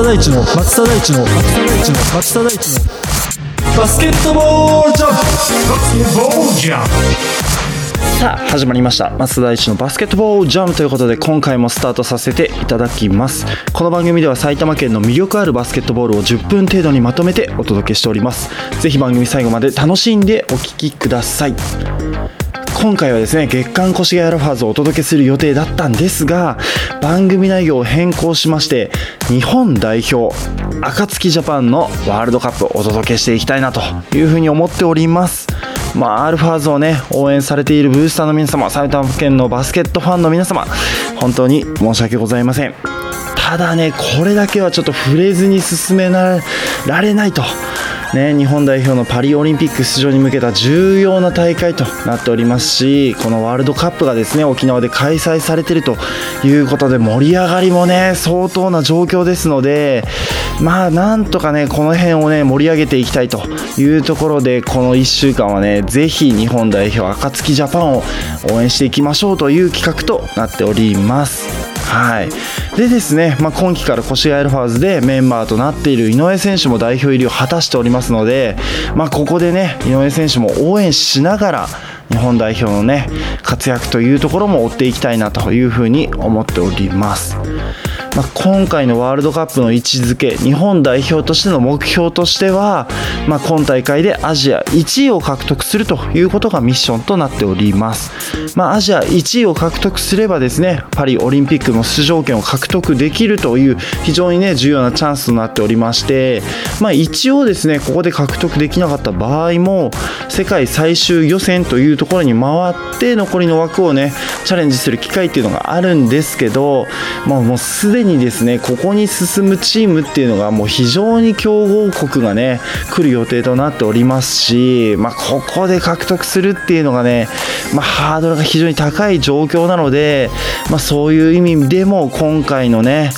田大地の松田大地の松田大地の松田大地のバスケットボールジャンプバスケットボールジャンプさあ始まりました松田大地のバスケットボールジャムということで今回もスタートさせていただきますこの番組では埼玉県の魅力あるバスケットボールを10分程度にまとめてお届けしておりますぜひ番組最後まで楽しんでお聴きください今回はですね月刊越谷アルファーズをお届けする予定だったんですが番組内容を変更しまして日本代表暁ジャパンのワールドカップをお届けしていきたいなというふうに思っております。まあ、アルファーズをね応援されているブースターの皆様埼玉県のバスケットファンの皆様本当に申し訳ございません。ただねこれだけはちょっと触れずに進められないとね、日本代表のパリオリンピック出場に向けた重要な大会となっておりますしこのワールドカップがですね沖縄で開催されているということで盛り上がりもね相当な状況ですのでまあなんとかねこの辺をね盛り上げていきたいというところでこの1週間はねぜひ日本代表暁ジャパンを応援していきましょうという企画となっております。はい、でですね、まあ、今季から越谷アルファーズでメンバーとなっている井上選手も代表入りを果たしておりますので、まあ、ここでね井上選手も応援しながら日本代表のね活躍というところも追っていきたいなというふうに思っております。まあ、今回のワールドカップの位置づけ日本代表としての目標としては、まあ、今大会でアジア1位を獲得するということがミッションとなっております、まあ、アジア1位を獲得すればですねパリオリンピックの出場権を獲得できるという非常にね重要なチャンスとなっておりまして、まあ、一応ですねここで獲得できなかった場合も世界最終予選というところに回って残りの枠をねチャレンジする機会っていうのがあるんですけど、まあ、もうすでにですねここに進むチームっていうのがもう非常に強豪国がね来る予定となっておりますし、まあ、ここで獲得するっていうのがね、まあ、ハードルが非常に高い状況なので、まあ、そういう意味でも今回のね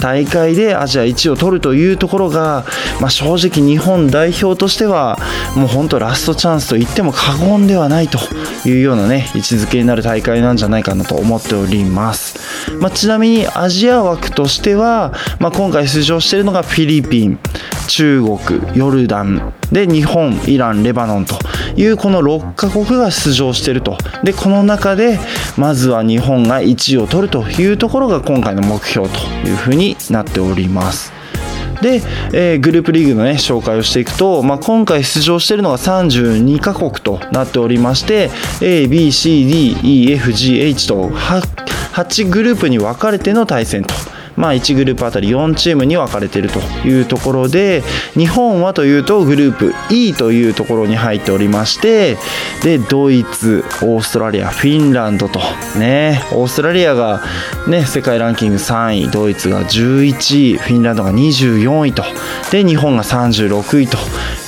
大会でアジア1位を取るというところが、まあ、正直日本代表としてはもう本当ラストチャンスと言っても過言ではないというようなね位置づけになる大会なんじゃないかなと思っております、まあ、ちなみにアジア枠としては、まあ、今回出場しているのがフィリピン中国ヨルダンで日本イランレバノンというこの6カ国が出場していると。でこの中でまずは日本が1位を取るというところが今回の目標というふうになっております。で、えー、グループリーグのね紹介をしていくと、まあ、今回出場しているのが32カ国となっておりまして ABCDEFGH と 8, グループに分かれての対戦とまあ、1グループあたり4チームに分かれているというところで日本はというとグループ E というところに入っておりましてでドイツオーストラリアフィンランドとねオーストラリアが、ね、世界ランキング3位ドイツが11位フィンランドが24位とで日本が36位と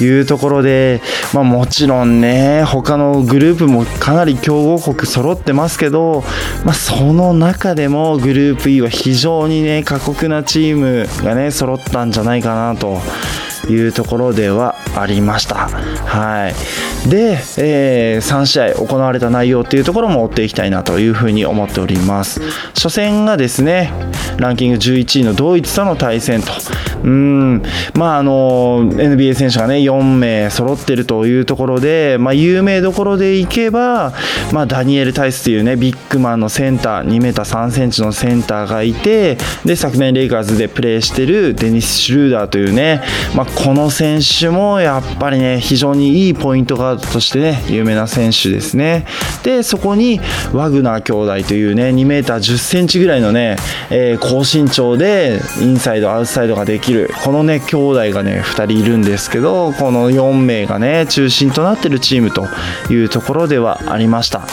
いうところで、まあ、もちろんね他のグループもかなり強豪国揃ってますけど、まあ、その中でもグループ E は非常にね過酷なチームがね揃ったんじゃないかなというところではありました。はい、で、えー、3試合行われた内容っていうところも追っていきたいなというふうに思っております。初戦がですねランキング11位のドイツとの対戦とうんまああの NBA 選手がね4名揃っているというところで、まあ、有名どころでいけば、まあ、ダニエル・タイスというねビッグマンのセンター2 m 3センチのセンターがいてで昨年レイカーズでプレーしているデニス・シュルーダーというね、まあ、この選手もやっぱりね非常にいいポイントガードとしてね有名な選手ですねでそこにワグナー兄弟というね2 m 1 0ンチぐらいのね、えー、高身長でインサイドアウトサイドができるこのね兄弟がね2人いるんですけどこの4名がね中心となってるチームというところではありました。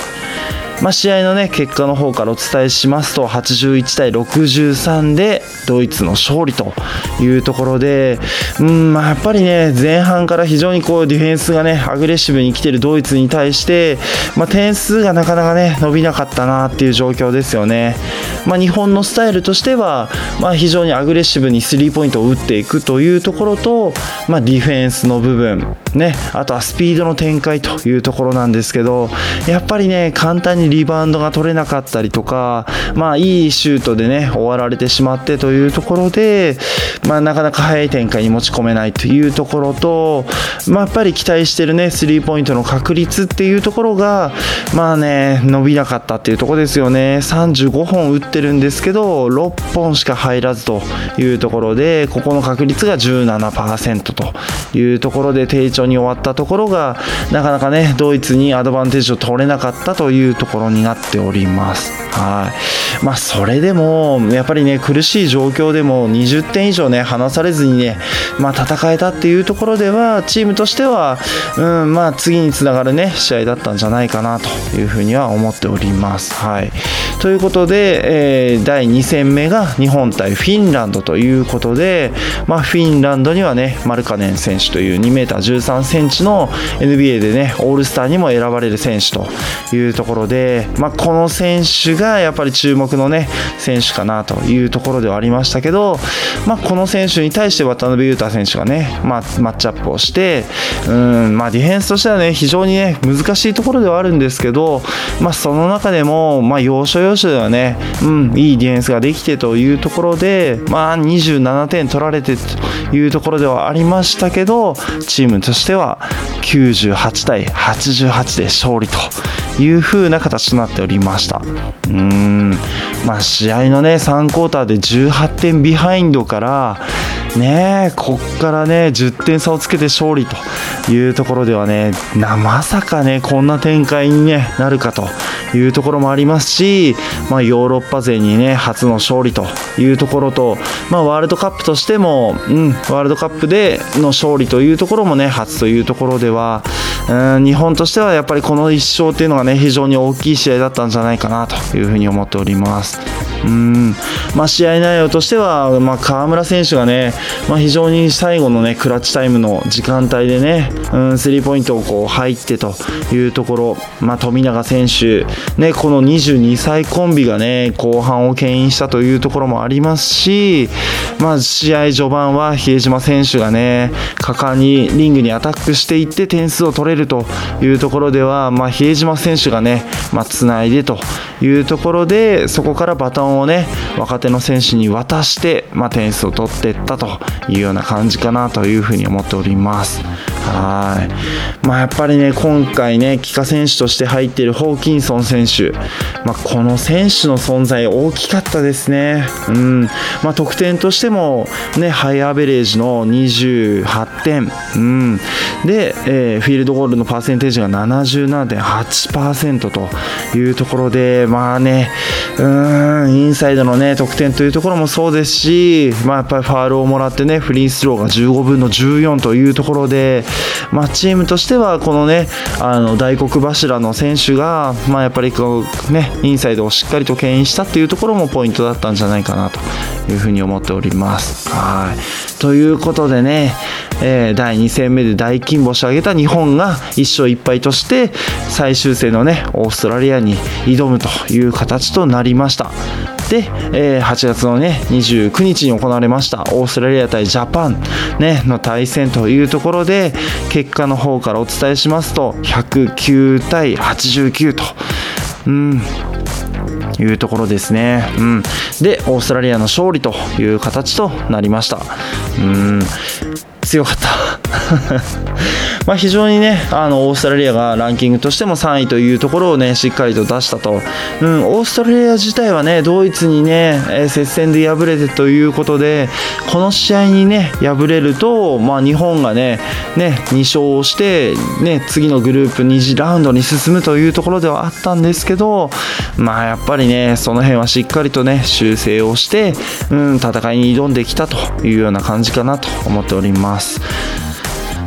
まあ、試合の、ね、結果の方からお伝えしますと81対63でドイツの勝利というところで、うんまあ、やっぱり、ね、前半から非常にこうディフェンスが、ね、アグレッシブに来ているドイツに対して、まあ、点数がなかなか、ね、伸びなかったなっていう状況ですよね。まあ、日本のスタイルとしては、まあ、非常にアグレッシブにスリーポイントを打っていくというところと、まあ、ディフェンスの部分ね、あとはスピードの展開というところなんですけど、やっぱりね、簡単にリバウンドが取れなかったりとか、まあ、いいシュートでね、終わられてしまってというところで、まあ、なかなか速い展開に持ち込めないというところと、まあ、やっぱり期待してるね、スリーポイントの確率っていうところが、まあね、伸びなかったっていうところですよね。35本打ってるんですけど、6本しか入らずというところで、ここの確率が17%というところで低調に終わったところが、なかなかね、ドイツにアドバンテージを取れなかったというところになっております。はい。まあ、それでも、やっぱりね、苦しい状況でも20点以上ね、ね離されずにね、まあ、戦えたっていうところでは、チームとしては、うん、まあ、次につながるね、試合だったんじゃないかなというふうには思っております。はい。ということで、えー、第2戦目が日本対フィンランドということで、まあ、フィンランドにはね、マルカネン選手という 2m13 センチの NBA でね、オールスターにも選ばれる選手というところで、まあ、この選手がやっぱり注目のね、選手かなというところではありましたけど、まあ、この選手に対して渡辺裕太選手がね、まあ、マッチアップをして、うんまあ、ディフェンスとしてはね、非常にね、難しいところではあるんですけど、まあ、その中でも、まあ、要所要所ではね、うん、いいディフェンスができてというところで、まあ、27点取られてというところではありましたけど、チームとしては98対88で勝利という風な形となっておりました。うーん、まあ、試合のね、3クォーターで18点ビハインドから、ねこっからね10点差をつけて勝利というところではねまさかねこんな展開に、ね、なるかというところもありますし、まあ、ヨーロッパ勢にね初の勝利というところと、まあ、ワールドカップとしても、うん、ワールドカップでの勝利というところもね初というところではうん日本としてはやっぱりこの1勝というのがね非常に大きい試合だったんじゃないかなというふうに思っております。うん。まあ、試合内容としては、まあ、河村選手がね、まあ、非常に最後の、ね、クラッチタイムの時間帯でね、うん、スリーポイントをこう入ってというところ、まあ、富永選手、ね、この22歳コンビが、ね、後半を牽引したというところもありますし、まあ、試合序盤は比江島選手が、ね、果敢にリングにアタックしていって点数を取れるというところでは、まあ、比江島選手がね、まあ、つないでというところでそこからバトンをね若手の選手に渡して、まあ、点数を取っていったというような感じかなというふうに思っております。はい。まあ、やっぱりね今回ね帰化選手として入っているホーキンソン選手、まあ、この選手の存在大きかったですね、うん。まあ、得点としても、ね、ハイアベレージの28点、うん、で、えー、フィールドゴールのパーセンテージが77.8%というところでまあねうんインサイドのね得点というところもそうですし、まあ、やっぱりファールをもらってねフリースローが15分の14というところで、まあ、チームとしてはこのねあの大黒柱の選手が、まあ、やっぱりこう、ね、インサイドをしっかりと牽引したっていうところもポイントだったんじゃないかなというふうに思っております。はいということでね、えー、第2戦目で大金星を挙げた日本が1勝1敗として最終戦のねオーストラリアに挑むという形となりました。で、えー、8月のね29日に行われましたオーストラリア対ジャパン、ね、の対戦というところで結果の方からお伝えしますと109対89と。うんいうところですね。うん、で、オーストラリアの勝利という形となりました。うん強かった。ま非常にねあのオーストラリアがランキングとしても3位というところをねしっかりと出したと、うん、オーストラリア自体はねドイツにね、え、接戦で敗れてということでこの試合にね敗れると、まあ、日本がねね2勝して、ね、次のグループ2次ラウンドに進むというところではあったんですけどまあやっぱりねその辺はしっかりとね修正をして、うん、戦いに挑んできたというような感じかなと思っております。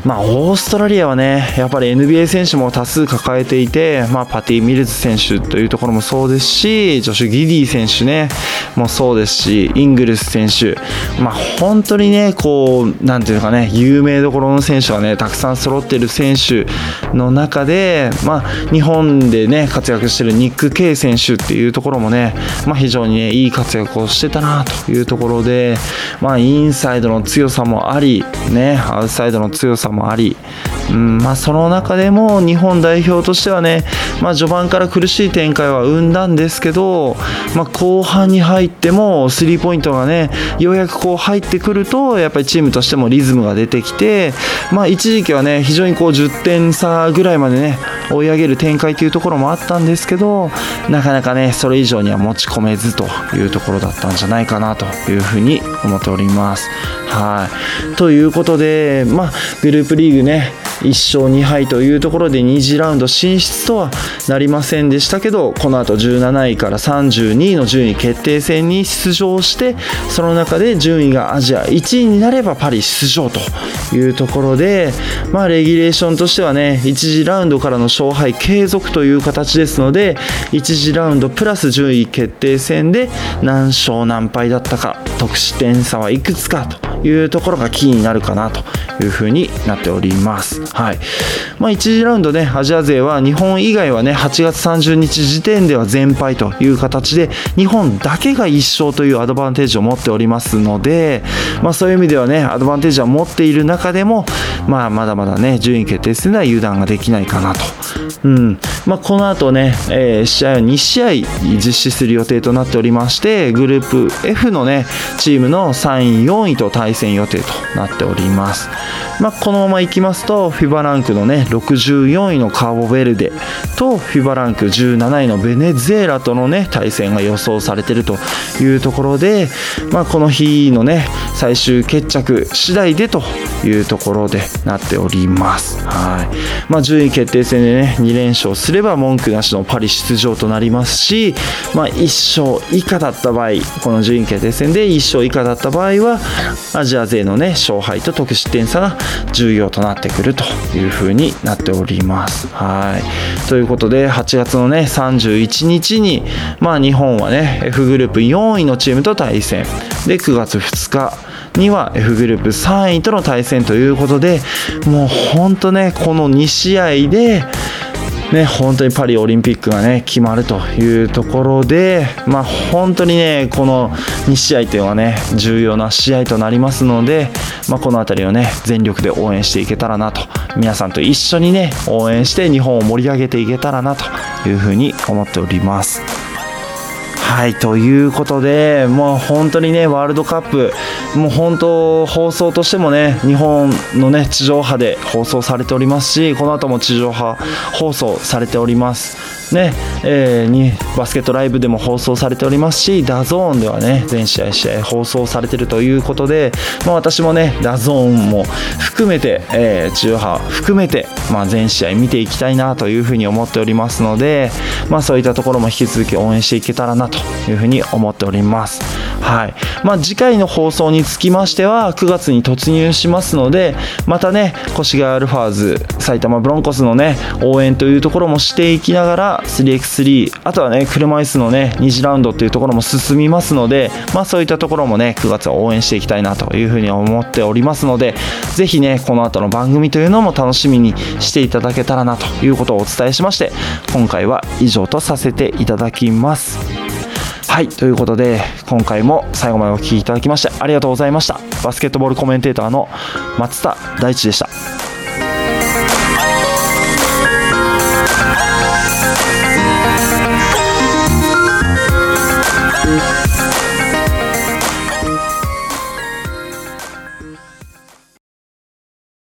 ま。あ、オーストラリアはね、やっぱり NBA 選手も多数抱えていて、まあ、パティ・ミルズ選手というところもそうですし、ジョシュ・ギディ選手ね、もそうですし、イングルス選手、まあ、本当にね、こう、なんていうかね、有名どころの選手がね、たくさん揃っている選手の中で、まあ、日本でね、活躍しているニック・ケイ選手っていうところもね、まあ、非常にね、いい活躍をしてたなというところで、まあ、インサイドの強さもあり、ね、アウトサイドの強さももあり、うんまあ、その中でも日本代表としてはね、まあ、序盤から苦しい展開は生んだんですけど、まあ、後半に入ってもスリーポイントがねようやくこう入ってくるとやっぱりチームとしてもリズムが出てきて、まあ、一時期はね非常にこう10点差ぐらいまでね追い上げる展開というところもあったんですけどなかなかねそれ以上には持ち込めずというところだったんじゃないかなというふうに思っております。はいということで、まあ、グルループリーグね1勝2敗というところで2次ラウンド進出とはなりませんでしたけどこの後17位から32位の順位決定戦に出場してその中で順位がアジア1位になればパリ出場というところで、まあ、レギュレーションとしてはね1次ラウンドからの勝敗継続という形ですので1次ラウンドプラス順位決定戦で何勝何敗だったか得失点差はいくつかというところがキーになるかなというふうになっております。はいまあ、1次ラウンドねアジア勢は日本以外はね8月30日時点では全敗という形で日本だけが1勝というアドバンテージを持っておりますので、まあ、そういう意味ではねアドバンテージは持っている中でも、まあ、まだまだね順位決定戦では油断ができないかなと。うんまあ、この後ね、えー、試合を2試合実施する予定となっておりましてグループ F のねチームの3位4位と対戦予定となっております。まあ、このままいきますと FIBA ランクのね64位のカーボベルデと FIBA ランク17位のベネズエラとのね対戦が予想されているというところで、まあ、この日のね最終決着次第でというところでなっております。はいまあ、順位決定戦でね2連勝すれば文句なしのパリ出場となりますし、まあ、1勝以下だった場合この順位決定戦で1勝以下だった場合はアジア勢のね勝敗と得失点差が重要となってくるというふうになっております。はいということで8月のね31日に、まあ、日本はね F グループ4位のチームと対戦で9月2日には F グループ3位との対戦ということでもう本当ねこの2試合でね、本当にパリオリンピックがね決まるというところで、まあ、本当にねこの2試合というのはね重要な試合となりますので、まあ、この辺りをね全力で応援していけたらなと皆さんと一緒にね応援して日本を盛り上げていけたらなというふうに思っております。はいということでもう本当にねワールドカップもう本当放送としてもね日本のね地上波で放送されておりますしこの後も地上波放送されております。ねえー、にバスケットライブでも放送されておりますしダゾーンではね全試合試合放送されているということで、まあ、私もねダゾーンも含めて、えー、地上波含めて、まあ、全試合見ていきたいなというふうに思っておりますので、まあ、そういったところも引き続き応援していけたらなというふうに思っております。はいまあ、次回の放送につきましては9月に突入しますのでまたね越谷アルファーズ埼玉ブロンコスのね応援というところもしていきながら 3x3 あとはね車椅子のね2次ラウンドっていうところも進みますので、まあ、そういったところもね9月は応援していきたいなというふうに思っておりますのでぜひねこの後の番組というのも楽しみにしていただけたらなということをお伝えしまして今回は以上とさせていただきます。はいということで今回も最後までお聴きいただきましてありがとうございました。バスケットボールコメンテーターの松田大地でした。